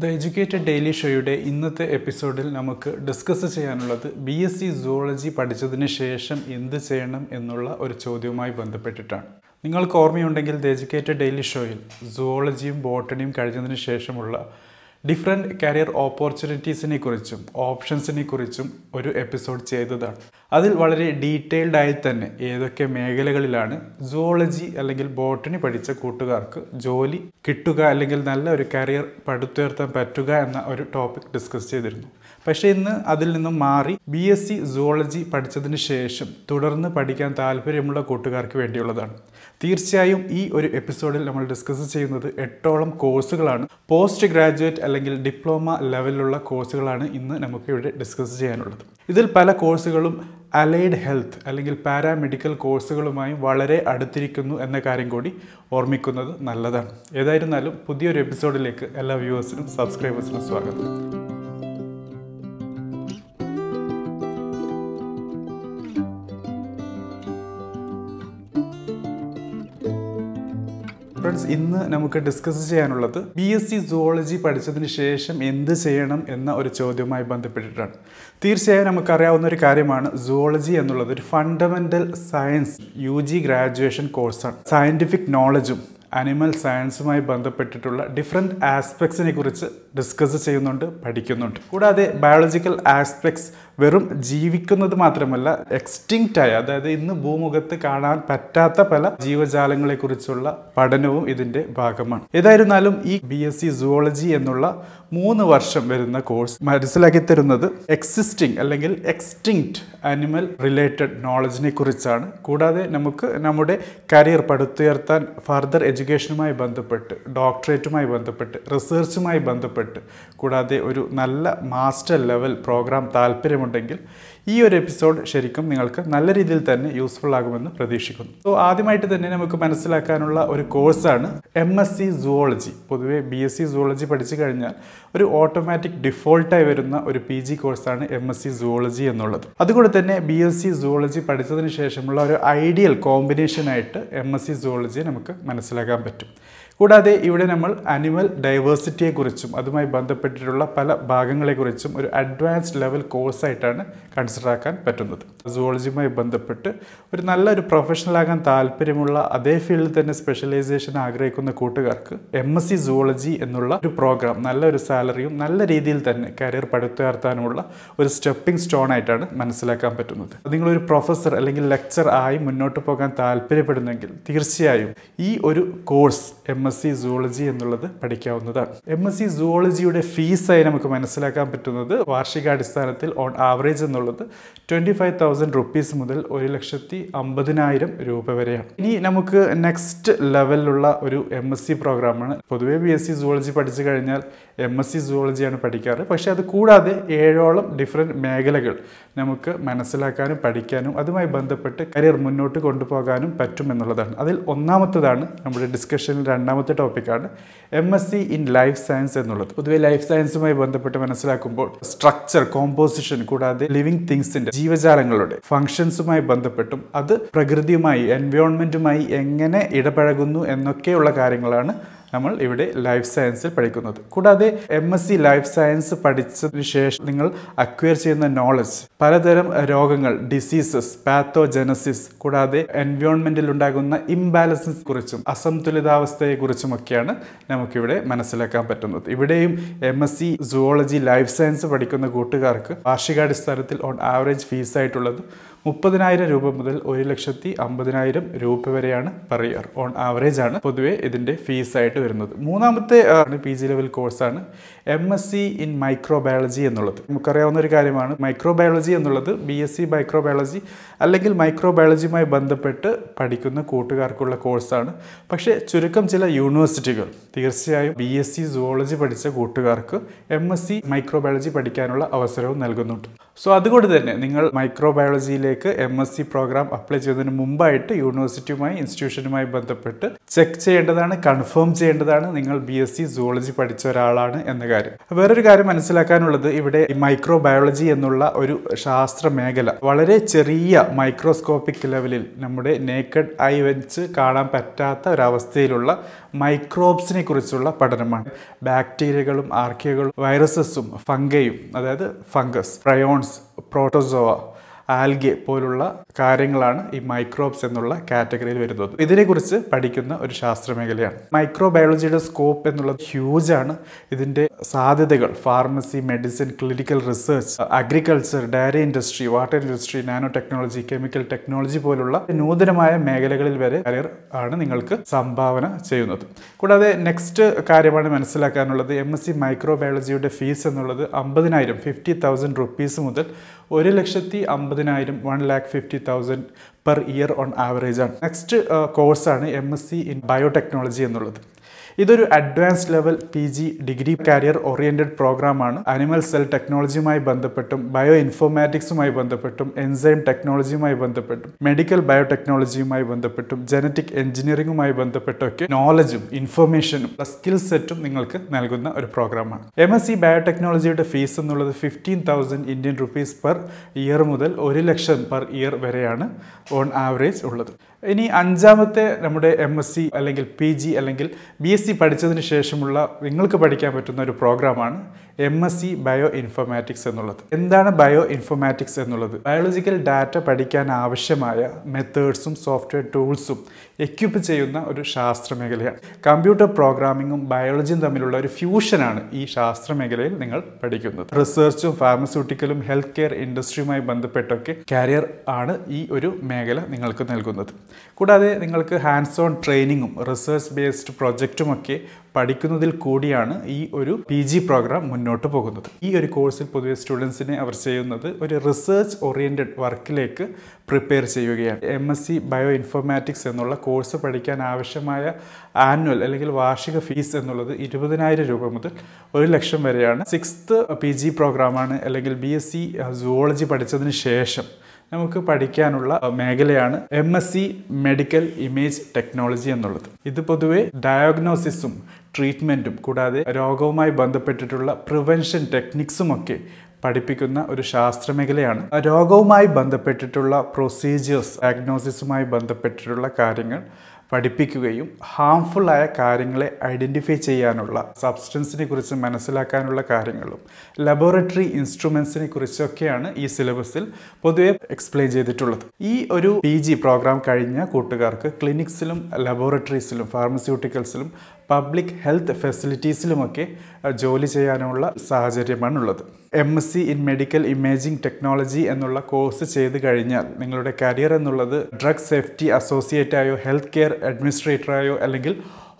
The educated daily ഷോയുടെ ഇന്നത്തെ എപ്പിസോഡിൽ നമുക്ക് ഡിസ്കസ് ചെയ്യാനുള്ളത് ബി എസ് സി സുവോളജി പഠിച്ചതിന് ശേഷം എന്ത് ചെയ്യണം എന്നുള്ള ഒരു ചോദ്യവുമായി ബന്ധപ്പെട്ടിട്ടാണ്. നിങ്ങൾക്ക് ഓർമ്മയുണ്ടെങ്കിൽ ദ എജ്യൂക്കേറ്റഡ് ഡെയിലി ഷോയിൽ സുവോളജിയും ബോട്ടണിയും കഴിഞ്ഞതിന് ശേഷമുള്ള ഡിഫറെന്റ് കരിയർ ഓപ്പർച്യൂണിറ്റീസിനെ കുറിച്ചും ഓപ്ഷൻസിനെ കുറിച്ചും ഒരു എപ്പിസോഡ് ചെയ്തതാണ്. അതിൽ വളരെ ഡീറ്റെയിൽഡായി തന്നെ ഏതൊക്കെ മേഖലകളിലാണ് സുവോളജി അല്ലെങ്കിൽ ബോട്ടണി പഠിച്ച കൂട്ടുകാർക്ക് ജോലി കിട്ടുക അല്ലെങ്കിൽ നല്ല ഒരു കരിയർ പടുത്തുയർത്താൻ പറ്റുക എന്ന ഒരു ടോപ്പിക് ഡിസ്കസ് ചെയ്തിരുന്നു. പക്ഷേ ഇന്ന് അതിൽ നിന്നും മാറി ബി എസ് സി സുവോളജി പഠിച്ചതിന് ശേഷം തുടർന്ന് പഠിക്കാൻ താല്പര്യമുള്ള കൂട്ടുകാർക്ക് വേണ്ടിയുള്ളതാണ്. തീർച്ചയായും ഈ ഒരു എപ്പിസോഡിൽ നമ്മൾ ഡിസ്കസ് ചെയ്യുന്നത് എട്ടോളം കോഴ്സുകളാണ്. പോസ്റ്റ് ഗ്രാജുവേറ്റ് അല്ലെങ്കിൽ ഡിപ്ലോമ ലെവലിലുള്ള കോഴ്സുകളാണ് ഇന്ന് നമുക്ക് ഇവിടെ ഡിസ്കസ് ചെയ്യാനുള്ളത്. ഇതിൽ പല കോഴ്സുകളും അലൈഡ് ഹെൽത്ത് അല്ലെങ്കിൽ പാരാമെഡിക്കൽ കോഴ്സുകളുമായി വളരെ അടുത്തിരിക്കുന്നു എന്ന കാര്യം കൂടി ഓർമ്മിക്കുന്നത് നല്ലതാണ്. ഏതായിരുന്നാലും പുതിയൊരു എപ്പിസോഡിലേക്ക് എല്ലാ വ്യൂവേഴ്സിനും സബ്സ്ക്രൈബേഴ്സിനും സ്വാഗതം. ഫ്രണ്ട്സ് ഇന്ന് നമുക്ക് ഡിസ്കസ് ചെയ്യാനുള്ളത് ബി എസ് സി സുവോളജി പഠിച്ചതിന് ശേഷം എന്ത് ചെയ്യണം എന്ന ഒരു ചോദ്യവുമായി ബന്ധപ്പെട്ടിട്ടാണ്. തീർച്ചയായും നമുക്കറിയാവുന്ന ഒരു കാര്യമാണ് സുവോളജി എന്നുള്ളത് ഒരു fundamental science U G graduation കോഴ്സാണ് സയന്റിഫിക് നോളജും അനിമൽ സയൻസുമായി ബന്ധപ്പെട്ടിട്ടുള്ള ഡിഫറെന്റ് ആസ്പെക്ട്സിനെ കുറിച്ച് ഡിസ്കസ് ചെയ്യുന്നുണ്ട് പഠിക്കുന്നുണ്ട്. കൂടാതെ ബയോളജിക്കൽ ആസ്പെക്ട്സ് വെറും ജീവിക്കുന്നത് മാത്രമല്ല എക്സ്റ്റിങ്ക്റ്റ് ആയ അതായത് ഇന്ന് ഭൂമുഖത്ത് കാണാൻ പറ്റാത്ത പല ജീവജാലങ്ങളെ കുറിച്ചുള്ള പഠനവും ഇതിന്റെ ഭാഗമാണ്. ഏതായിരുന്നാലും ഈ ബി എസ് സി സുവോളജി എന്നുള്ള മൂന്ന് വർഷം വരുന്ന കോഴ്സ് മനസ്സിലാക്കി തരുന്നത് എക്സിസ്റ്റിംഗ് അല്ലെങ്കിൽ എക്സ്റ്റിങ്ക്റ്റ് അനിമൽ റിലേറ്റഡ് നോളജിനെ കുറിച്ചാണ്. കൂടാതെ നമുക്ക് നമ്മുടെ കരിയർ പടുത്തുയർത്താൻ ഫർദർ എഡ്യൂക്കേഷനുമായി ബന്ധപ്പെട്ട് ഡോക്ടറേറ്റുമായി ബന്ധപ്പെട്ട് റിസർച്ചുമായി ബന്ധപ്പെട്ട് കൂടാതെ ഒരു നല്ല മാസ്റ്റർ ലെവൽ പ്രോഗ്രാം താല്പര്യമുണ്ടെങ്കിൽ ഈ ഒരു എപ്പിസോഡ് ശരിക്കും നിങ്ങൾക്ക് നല്ല രീതിയിൽ തന്നെ യൂസ്ഫുൾ ആകുമെന്ന് പ്രതീക്ഷിക്കുന്നു. സോ ആദ്യമായിട്ട് തന്നെ നമുക്ക് മനസ്സിലാക്കാനുള്ള ഒരു കോഴ്സാണ് എം എസ് സി സുവോളജി പൊതുവെ ബി എസ് സി സുവോളജി പഠിച്ചു കഴിഞ്ഞാൽ ഒരു ഓട്ടോമാറ്റിക് ഡിഫോൾട്ടായി വരുന്ന ഒരു പി ജി കോഴ്സാണ് എം എസ് സി സുവോളജി എന്നുള്ളത്. അതുകൊണ്ട് തന്നെ ബി എസ് സി സുവോളജി പഠിച്ചതിന് ശേഷമുള്ള ഒരു ഐഡിയൽ കോമ്പിനേഷനായിട്ട് എം എസ് സി സുവോളജിയെ നമുക്ക് മനസ്സിലാക്കാൻ പറ്റും. കൂടാതെ ഇവിടെ നമ്മൾ അനിമൽ ഡൈവേഴ്സിറ്റിയെക്കുറിച്ചും അതുമായി ബന്ധപ്പെട്ടിട്ടുള്ള പല ഭാഗങ്ങളെക്കുറിച്ചും ഒരു അഡ്വാൻസ്ഡ് ലെവൽ കോഴ്സായിട്ടാണ് കൺസിഡർ ആക്കാൻ പറ്റുന്നത്. സുവോളജിയുമായി ബന്ധപ്പെട്ട് ഒരു നല്ലൊരു പ്രൊഫഷണൽ ആകാൻ താല്പര്യമുള്ള അതേ ഫീൽഡിൽ തന്നെ സ്പെഷ്യലൈസേഷൻ ആഗ്രഹിക്കുന്ന കൂട്ടുകാർക്ക് എം എസ് സി സുവോളജി എന്നുള്ള ഒരു പ്രോഗ്രാം നല്ലൊരു സാലറിയും നല്ല രീതിയിൽ തന്നെ കരിയർ പടുത്തുയർത്താനുമുള്ള ഒരു സ്റ്റെപ്പിംഗ് സ്റ്റോൺ ആയിട്ടാണ് മനസ്സിലാക്കാൻ പറ്റുന്നത്. നിങ്ങളൊരു പ്രൊഫസർ അല്ലെങ്കിൽ ലെക്ചർ ആയി മുന്നോട്ട് പോകാൻ താല്പര്യപ്പെടുന്നെങ്കിൽ തീർച്ചയായും ഈ ഒരു course M S C zoology എന്നുള്ളത് പഠിക്കാവുന്നതാണ്. എം എസ് സി സുവോളജിയുടെ ഫീസായി നമുക്ക് മനസ്സിലാക്കാൻ പറ്റുന്നത് വാർഷികാടിസ്ഥാനത്തിൽ ഓൺ ആവറേജ് എന്നുള്ളത് ട്വന്റി ഫൈവ് തൗസൻഡ് റുപ്പീസ് മുതൽ ഒരു ലക്ഷത്തി അമ്പതിനായിരം രൂപ വരെയാണ്. ഇനി നമുക്ക് നെക്സ്റ്റ് ലെവലിലുള്ള ഒരു എം എസ് സി പ്രോഗ്രാമാണ് പൊതുവെ ബി എസ് സി സുവോളജി പഠിച്ചു കഴിഞ്ഞാൽ എം എസ് സി സുവോളജിയാണ് പഠിക്കാറ്. പക്ഷേ അത് കൂടാതെ ഏഴോളം ഡിഫറെന്റ് മേഖലകൾ നമുക്ക് മനസ്സിലാക്കാനും പഠിക്കാനും അതുമായി ബന്ധപ്പെട്ട് കരിയർ മുന്നോട്ട് കൊണ്ടുപോകാനും പറ്റും എന്നുള്ളതാണ്. അതിൽ ഒന്നാമത്തതാണ് നമ്മുടെ ഡിസ്കഷനിൽ രണ്ടാമത്തെ ടോപ്പിക്കാണ് M S C in life science എന്നുള്ളത്. പൊതുവെ ലൈഫ് സയൻസുമായി ബന്ധപ്പെട്ട് മനസ്സിലാക്കുമ്പോൾ സ്ട്രക്ചർ കോമ്പോസിഷൻ കൂടാതെ ലിവിങ് തിങ്സിന്റെ ജീവജാലങ്ങളുടെ ഫങ്ഷൻസുമായി ബന്ധപ്പെട്ടും അത് പ്രകൃതിയുമായി എൻവയോൺമെന്റുമായി എങ്ങനെ ഇടപഴകുന്നു എന്നൊക്കെയുള്ള കാര്യങ്ങളാണ് നമ്മൾ ഇവിടെ ലൈഫ് സയൻസിൽ പഠിക്കുന്നത്. കൂടാതെ M S C life science പഠിച്ചതിന് ശേഷം നിങ്ങൾ അക്വയർ ചെയ്യുന്ന നോളജ് പലതരം രോഗങ്ങൾ ഡിസീസസ് പാത്തോജനസിസ് കൂടാതെ എൻവയോൺമെന്റിൽ ഉണ്ടാകുന്ന ഇംബാലൻസിനെ കുറിച്ചും അസംതുലിതാവസ്ഥയെ കുറിച്ചുമൊക്കെയാണ് നമുക്കിവിടെ മനസ്സിലാക്കാൻ പറ്റുന്നത്. ഇവിടെയും M S C zoology life science പഠിക്കുന്ന കൂട്ടുകാർക്ക് വാർഷികാടിസ്ഥാനത്തിൽ ഓൺ ആവറേജ് ഫീസ് ആയിട്ടുള്ളത് മുപ്പതിനായിരം രൂപ മുതൽ ഒരു ലക്ഷത്തി അമ്പതിനായിരം രൂപ വരെയാണ് പെർ ഇയർ ഓൺ ആവറേജ് ആണ് പൊതുവേ ഇതിന്റെ ഫീസായിട്ട് വരുന്നത്. മൂന്നാമത്തെ പി ജി ലെവൽ കോഴ്സാണ് M S C in microbiology എന്നുള്ളത്. നമുക്കറിയാവുന്ന ഒരു കാര്യമാണ് മൈക്രോബയോളജി എന്നുള്ളത് ബി എസ് സി മൈക്രോബയോളജി അല്ലെങ്കിൽ മൈക്രോബയോളജിയുമായി ബന്ധപ്പെട്ട് പഠിക്കുന്ന കൂട്ടുകാർക്കുള്ള കോഴ്സാണ് പക്ഷേ ചുരുക്കം ചില യൂണിവേഴ്സിറ്റികൾ തീർച്ചയായും ബി എസ് സി സുവോളജി പഠിച്ച കൂട്ടുകാർക്ക് എം എസ് സി മൈക്രോബയോളജി പഠിക്കാനുള്ള അവസരവും നൽകുന്നുണ്ട്. സോ അതുകൊണ്ട് തന്നെ നിങ്ങൾ മൈക്രോബയോളജിയിലേക്ക് M S C program apply ചെയ്യുന്നതിന് മുമ്പായിട്ട് യൂണിവേഴ്സിറ്റിയുമായി ഇൻസ്റ്റിറ്റ്യൂഷനുമായി ബന്ധപ്പെട്ട് ചെക്ക് ചെയ്യേണ്ടതാണ് കൺഫേം ചെയ്യേണ്ടതാണ് നിങ്ങൾ ബി എസ് സി സുവോളജി പഠിച്ച ഒരാളാണ് എന്ന കാര്യം. വേറൊരു കാര്യം മനസ്സിലാക്കാനുള്ളത് ഇവിടെ മൈക്രോ ബയോളജി എന്നുള്ള ഒരു ശാസ്ത്ര മേഖല വളരെ ചെറിയ മൈക്രോസ്കോപ്പിക് ലെവലിൽ നമ്മുടെ നേക്കഡ് ഐ വെച്ച് കാണാൻ പറ്റാത്ത ഒരവസ്ഥയിലുള്ള മൈക്രോബ്സിനെ കുറിച്ചുള്ള പഠനമാണ്. ബാക്ടീരിയകളും ആർക്കിയകളും വൈറസസും ഫംഗയും അതായത് ഫംഗസ് പ്രയോൺസ് പ്രോട്ടോസോവ ആൽഗെ പോലുള്ള കാര്യങ്ങളാണ് ഈ മൈക്രോബ്സ് എന്നുള്ള കാറ്റഗറിയിൽ വരുന്നത്. ഇതിനെക്കുറിച്ച് പഠിക്കുന്ന ഒരു ശാസ്ത്രമേഖലയാണ്. മൈക്രോബയോളജിയുടെ സ്കോപ്പ് എന്നുള്ളത് ഹ്യൂജ് ആണ്. ഇതിന്റെ സാധ്യതകൾ pharmacy medicine clinical research agriculture dairy industry water industry nano technology chemical technology പോലുള്ള നൂതനമായ മേഖലകളിൽ വരെ കരിയർ ആണ് നിങ്ങൾക്ക് സംഭാവന ചെയ്യുന്നത്. കൂടാതെ നെക്സ്റ്റ് കാര്യമാണ് മനസ്സിലാക്കാനുള്ളത്. എം എസ് സി മൈക്രോബയോളജിയുടെ ഫീസ് എന്നുള്ളത് അമ്പതിനായിരം ഫിഫ്റ്റി തൗസൻഡ് റുപ്പീസ് മുതൽ ഒരു ലക്ഷത്തി അമ്പതിനായിരം one lakh fifty thousand per year on average ആണ്. നെക്സ്റ്റ് കോഴ്സാണ് M S C in biotechnology എന്നുള്ളത്. ഇതൊരു advanced level P G degree career oriented program ആണ്. അനിമൽ സെൽ ടെക്നോളജിയുമായി ബന്ധപ്പെട്ടും ബയോ ഇൻഫോമാറ്റിക്സുമായി ബന്ധപ്പെട്ടും എൻസൈം ടെക്നോളജിയുമായി ബന്ധപ്പെട്ടും മെഡിക്കൽ ബയോടെക്നോളജിയുമായി ബന്ധപ്പെട്ടും ജനറ്റിക് എഞ്ചിനീയറിംഗുമായി ബന്ധപ്പെട്ടൊക്കെ നോളജും ഇൻഫർമേഷനും സ്കിൽ സെറ്റും നിങ്ങൾക്ക് നൽകുന്ന ഒരു പ്രോഗ്രാമാണ് എം എസ് സി ബയോടെക്നോളജിയുടെ ഫീസ് എന്നുള്ളത് fifteen thousand Indian rupees per year മുതൽ ഒരു ലക്ഷം പെർ ഇയർ വരെയാണ് ഓൺ ആവറേജ് ഉള്ളത്. ഇനി അഞ്ചാമത്തെ നമ്മുടെ എം എസ് സി അല്ലെങ്കിൽ പി ജി അല്ലെങ്കിൽ ബി എസ് സി പഠിച്ചതിന് ശേഷമുള്ള നിങ്ങൾക്ക് പഠിക്കാൻ പറ്റുന്ന ഒരു പ്രോഗ്രാമാണ് M S C bio informatics എന്നുള്ളത്. എന്താണ് ബയോ ഇൻഫോമാറ്റിക്സ് എന്നുള്ളത്? ബയോളജിക്കൽ ഡാറ്റ പഠിക്കാൻ ആവശ്യമായ മെത്തേഡ്സും സോഫ്റ്റ്വെയർ ടൂൾസും എക്യുപ്പ് ചെയ്യുന്ന ഒരു ശാസ്ത്ര മേഖലയാണ് കമ്പ്യൂട്ടർ പ്രോഗ്രാമിങ്ങും ബയോളജിയും തമ്മിലുള്ള ഒരു ഫ്യൂഷനാണ് ഈ ശാസ്ത്ര മേഖലയിൽ നിങ്ങൾ പഠിക്കുന്നത്. റിസർച്ചും ഫാർമസ്യൂട്ടിക്കലും ഹെൽത്ത് കെയർ ഇൻഡസ്ട്രിയുമായി ബന്ധപ്പെട്ടൊക്കെ കരിയർ ആണ് ഈ ഒരു മേഖല നിങ്ങൾക്ക് നൽകുന്നത്. കൂടാതെ നിങ്ങൾക്ക് ഹാൻഡ്സ് ഓൺ ട്രെയിനിങ്ങും റിസർച്ച് ബേസ്ഡ് പ്രൊജക്റ്റുമൊക്കെ പഠിക്കുന്നതിൽ കൂടിയാണ് ഈ ഒരു പി ജി പ്രോഗ്രാം മുന്നോട്ട് പോകുന്നത്. ഈ ഒരു കോഴ്സിൽ പൊതുവെ സ്റ്റുഡൻസിനെ അവർ ചെയ്യുന്നത് ഒരു റിസർച്ച് ഓറിയന്റഡ് വർക്കിലേക്ക് പ്രിപ്പയർ ചെയ്യുകയാണ്. M S C bio informatics എന്നുള്ള കോഴ്സ് പഠിക്കാൻ ആവശ്യമായ ആനുവൽ അല്ലെങ്കിൽ വാർഷിക ഫീസ് എന്നുള്ളത് ഇരുപതിനായിരം രൂപ മുതൽ ഒരു ലക്ഷം വരെയാണ്. സിക്സ്ത് പി ജി പ്രോഗ്രാമാണ് അല്ലെങ്കിൽ ബി എസ് സി സുവോളജി പഠിച്ചതിന് ശേഷം നമുക്ക് പഠിക്കാനുള്ള മേഖലയാണ് എം മെഡിക്കൽ ഇമേജ് ടെക്നോളജി എന്നുള്ളത്. ഇത് പൊതുവെ ഡയഗ്നോസിസും ട്രീറ്റ്മെന്റും കൂടാതെ രോഗവുമായി ബന്ധപ്പെട്ടിട്ടുള്ള പ്രിവെൻഷൻ ടെക്നിക്സും ഒക്കെ പഠിപ്പിക്കുന്ന ഒരു ശാസ്ത്രമേഖലയാണ്. രോഗവുമായി ബന്ധപ്പെട്ടിട്ടുള്ള പ്രൊസീജിയേഴ്സ് ഡയഗ്നോസിസുമായി ബന്ധപ്പെട്ടിട്ടുള്ള കാര്യങ്ങൾ പഠിപ്പിക്കുകയും ഹാംഫുള്ളായ കാര്യങ്ങളെ ഐഡന്റിഫൈ ചെയ്യാനുള്ള സബ്സ്റ്റൻസിനെ കുറിച്ച് മനസ്സിലാക്കാനുള്ള കാര്യങ്ങളും ലബോറട്ടറി ഇൻസ്ട്രുമെൻസിനെ കുറിച്ചൊക്കെയാണ് ഈ സിലബസിൽ പൊതുവെ എക്സ്പ്ലെയിൻ ചെയ്തിട്ടുള്ളത്. ഈ ഒരു പി ജി പ്രോഗ്രാം കഴിഞ്ഞ കൂട്ടുകാർക്ക് ക്ലിനിക്സിലും ലബോറട്ടറീസിലും ഫാർമസ്യൂട്ടിക്കൽസിലും പബ്ലിക് ഹെൽത്ത് ഫെസിലിറ്റീസിലുമൊക്കെ ജോലി ചെയ്യാനുള്ള സാഹചര്യമാണുള്ളത്. M S C in medical imaging technology എന്നുള്ള കോഴ്സ് ചെയ്ത് കഴിഞ്ഞാൽ നിങ്ങളുടെ കരിയർ എന്നുള്ളത് ഡ്രഗ് സേഫ്റ്റി അസോസിയേറ്റായോ ഹെൽത്ത് കെയർ അഡ്മിനിസ്ട്രേറ്ററായോ അല്ലെങ്കിൽ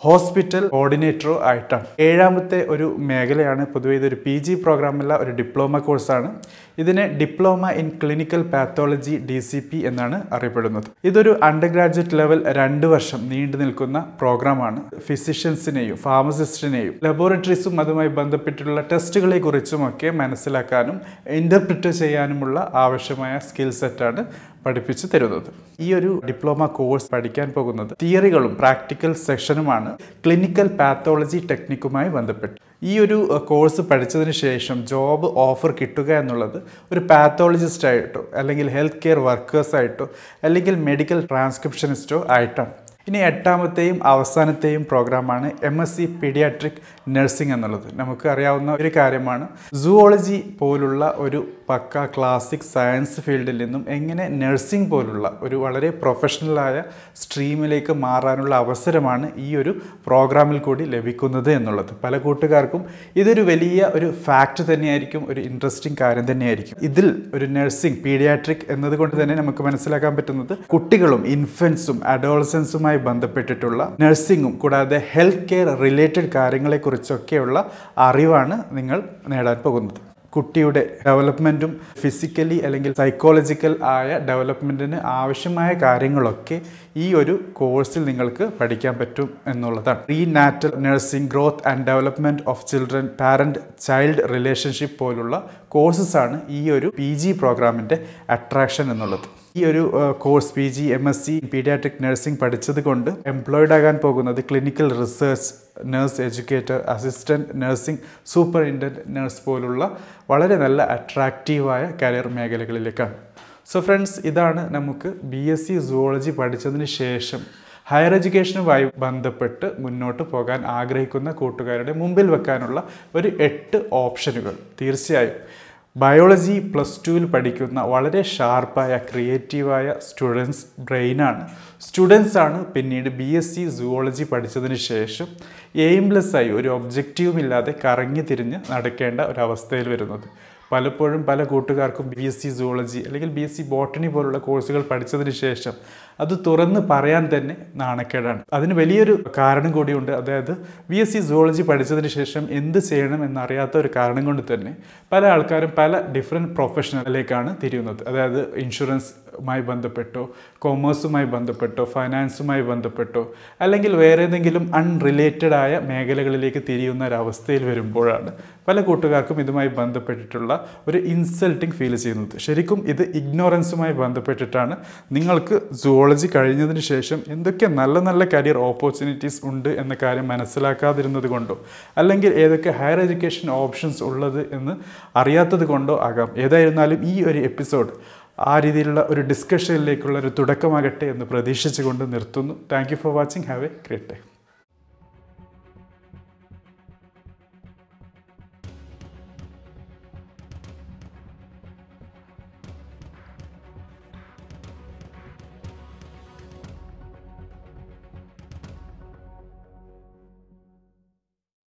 ഹോസ്പിറ്റൽ കോർഡിനേറ്ററോ ആയിട്ടാണ്. ഏഴാമത്തെ ഒരു മേഖലയാണ് പൊതുവെ ഇതൊരു പി ജി പ്രോഗ്രാമല്ല ഒരു ഡിപ്ലോമ കോഴ്സാണ് ഇതിനെ diploma in clinical pathology D C P എന്നാണ് അറിയപ്പെടുന്നത്. ഇതൊരു അണ്ടർ ഗ്രാജുവേറ്റ് ലെവൽ രണ്ട് വർഷം നീണ്ടു നിൽക്കുന്ന പ്രോഗ്രാമാണ്. ഫിസിഷ്യൻസിനെയും ഫാർമസിസ്റ്റിനെയും ലബോറട്ടറീസും അതുമായി ബന്ധപ്പെട്ടിട്ടുള്ള ടെസ്റ്റുകളെ കുറിച്ചുമൊക്കെ മനസ്സിലാക്കാനും ഇന്റർപ്രിറ്റ് ചെയ്യാനുമുള്ള ആവശ്യമായ സ്കിൽ സെറ്റാണ് പഠിപ്പിച്ചു തരുന്നത്. ഈ ഒരു ഡിപ്ലോമ കോഴ്സ് പഠിക്കാൻ പോകുന്നത് തിയറികളും പ്രാക്ടിക്കൽ സെക്ഷനുമാണ് ക്ലിനിക്കൽ പാത്തോളജി ടെക്നിക്കുമായി ബന്ധപ്പെട്ട്. ഈ ഒരു കോഴ്സ് പഠിച്ചതിന് ശേഷം ജോബ് ഓഫർ കിട്ടുക എന്നുള്ളത് ഒരു പാത്തോളജിസ്റ്റ് ആയിട്ടോ അല്ലെങ്കിൽ ഹെൽത്ത് കെയർ വർക്കേഴ്സായിട്ടോ അല്ലെങ്കിൽ മെഡിക്കൽ ട്രാൻസ്ക്രിപ്ഷനിസ്റ്റോ ആയിട്ടാണ്. ഇനി എട്ടാമത്തെയും അവസാനത്തെയും പ്രോഗ്രാമാണ് M S C paediatric nursing എന്നുള്ളത്. നമുക്ക് അറിയാവുന്ന ഒരു കാര്യമാണ്. സുവോളജി പോലുള്ള ഒരു പക്ക ക്ലാസിക് സയൻസ് ഫീൽഡിൽ നിന്നും എങ്ങനെ നഴ്സിംഗ് പോലുള്ള ഒരു വളരെ പ്രൊഫഷണലായ സ്ട്രീമിലേക്ക് മാറാനുള്ള അവസരമാണ് ഈ ഒരു പ്രോഗ്രാമിൽ കൂടി ലഭിക്കുന്നത് എന്നുള്ളത്. പല കൂട്ടുകാർക്കും ഇതൊരു വലിയ ഒരു ഫാക്റ്റ് തന്നെയായിരിക്കും ഒരു ഇൻട്രസ്റ്റിംഗ് കാര്യം തന്നെയായിരിക്കും. ഇതിൽ ഒരു നഴ്സിംഗ് പീഡിയാട്രിക് എന്നതുകൊണ്ട് തന്നെ നമുക്ക് മനസ്സിലാക്കാൻ പറ്റുന്നത് കുട്ടികളും ഇൻഫൻസും അഡോൾസൻസുമായി ബന്ധപ്പെട്ടിട്ടുള്ള നഴ്സിങ്ങും കൂടാതെ ഹെൽത്ത് കെയർ റിലേറ്റഡ് കാര്യങ്ങളെക്കുറിച്ചൊക്കെയുള്ള അറിവാണ് നിങ്ങൾ നേടാൻ പോകുന്നത്. കുട്ടിയുടെ ഡെവലപ്മെന്റും ഫിസിക്കലി അല്ലെങ്കിൽ സൈക്കോളജിക്കൽ ആയ ഡെവലപ്മെന്റിന് ആവശ്യമായ കാര്യങ്ങളൊക്കെ ഈ ഒരു കോഴ്സിൽ നിങ്ങൾക്ക് പഠിക്കാൻ പറ്റും എന്നുള്ളതാണ്. Prenatal nursing growth and development of children parent child relationship പോലുള്ള കോഴ്സസ് ആണ് ഈ ഒരു പി ജി പ്രോഗ്രാമിന്റെ അട്രാക്ഷൻ എന്നുള്ളത്. ഈ ഒരു course P G M S C paediatric nursing പഠിച്ചത് കൊണ്ട് എംപ്ലോയിഡ് ആകാൻ പോകുന്നത് clinical research nurse educator assistant nursing superintendent nurse പോലുള്ള വളരെ നല്ല അട്രാക്റ്റീവായ കരിയർ മേഖലകളിലേക്കാണ്. സോ ഫ്രണ്ട്സ് ഇതാണ് നമുക്ക് ബി എസ് സി സുവോളജി പഠിച്ചതിന് ശേഷം ഹയർ എഡ്യൂക്കേഷനുമായി ബന്ധപ്പെട്ട് മുന്നോട്ട് പോകാൻ ആഗ്രഹിക്കുന്ന കൂട്ടുകാരുടെ മുമ്പിൽ വെക്കാനുള്ള ഒരു എട്ട് ഓപ്ഷനുകൾ തീർച്ചയായും. ബയോളജി പ്ലസ് ടുവിൽ പഠിക്കുന്ന വളരെ ഷാർപ്പായ ക്രിയേറ്റീവായ സ്റ്റുഡൻസ് ബ്രെയിനാണ് സ്റ്റുഡൻസ് ആണ്. പിന്നീട് ബി എസ് സി സുവോളജി പഠിച്ചതിന് ശേഷം എയിംലെസ് ആയി ഒരു ഒബ്ജക്റ്റീവും ഇല്ലാതെ കറങ്ങി തിരിഞ്ഞ് നടക്കേണ്ട ഒരവസ്ഥയിൽ വരുന്നത്. പലപ്പോഴും പല കൂട്ടുകാർക്കും ബി എസ് സി സുവോളജി അല്ലെങ്കിൽ ബി എസ് സി ബോട്ടണി പോലുള്ള കോഴ്സുകൾ പഠിച്ചതിന് ശേഷം അത് തുറന്ന് പറയാൻ തന്നെ നാണക്കേടാണ്. അതിന് വലിയൊരു കാരണം കൂടിയുണ്ട്. അതായത് ബി എസ് സി സുവോളജി പഠിച്ചതിന് ശേഷം എന്ത് ചെയ്യണം എന്നറിയാത്ത ഒരു കാരണം കൊണ്ട് തന്നെ പല ആൾക്കാരും പല ഡിഫറെന്റ് പ്രൊഫഷണലിലേക്കാണ് തിരിയുന്നത്. അതായത് ഇൻഷുറൻസുമായി ബന്ധപ്പെട്ടോ കോമേഴ്സുമായി ബന്ധപ്പെട്ടോ ഫൈനാൻസുമായി ബന്ധപ്പെട്ടോ അല്ലെങ്കിൽ വേറെ ഏതെങ്കിലും അൺറിലേറ്റഡ് ആയ മേഖലകളിലേക്ക് തിരിയുന്ന ഒരവസ്ഥയിൽ വരുമ്പോഴാണ് പല കൂട്ടുകാർക്കും ഇതുമായി ബന്ധപ്പെട്ടിട്ടുള്ള ഒരു ഇൻസൾട്ടിങ് ഫീൽ ചെയ്യുന്നത്. ശരിക്കും ഇത് ഇഗ്നോറൻസുമായി ബന്ധപ്പെട്ടിട്ടാണ് നിങ്ങൾക്ക് കഴിഞ്ഞതിന് ശേഷം എന്തൊക്കെ നല്ല നല്ല കരിയർ ഓപ്പർച്യൂണിറ്റീസ് ഉണ്ട് എന്ന കാര്യം മനസ്സിലാക്കാതിരുന്നത് കൊണ്ടോ? അല്ലെങ്കിൽ ഏതൊക്കെ ഹയർ എഡ്യൂക്കേഷൻ ഓപ്ഷൻസ് ഉള്ളത് എന്ന് അറിയാത്തത് കൊണ്ടോ ആകാം. ഏതായിരുന്നാലും ഈ ഒരു എപ്പിസോഡ് ആ രീതിയിലുള്ള ഒരു ഡിസ്കഷനിലേക്കുള്ള ഒരു തുടക്കമാകട്ടെ എന്ന് പ്രതീക്ഷിച്ചുകൊണ്ട് നിർത്തുന്നു. Thank for watching have a great day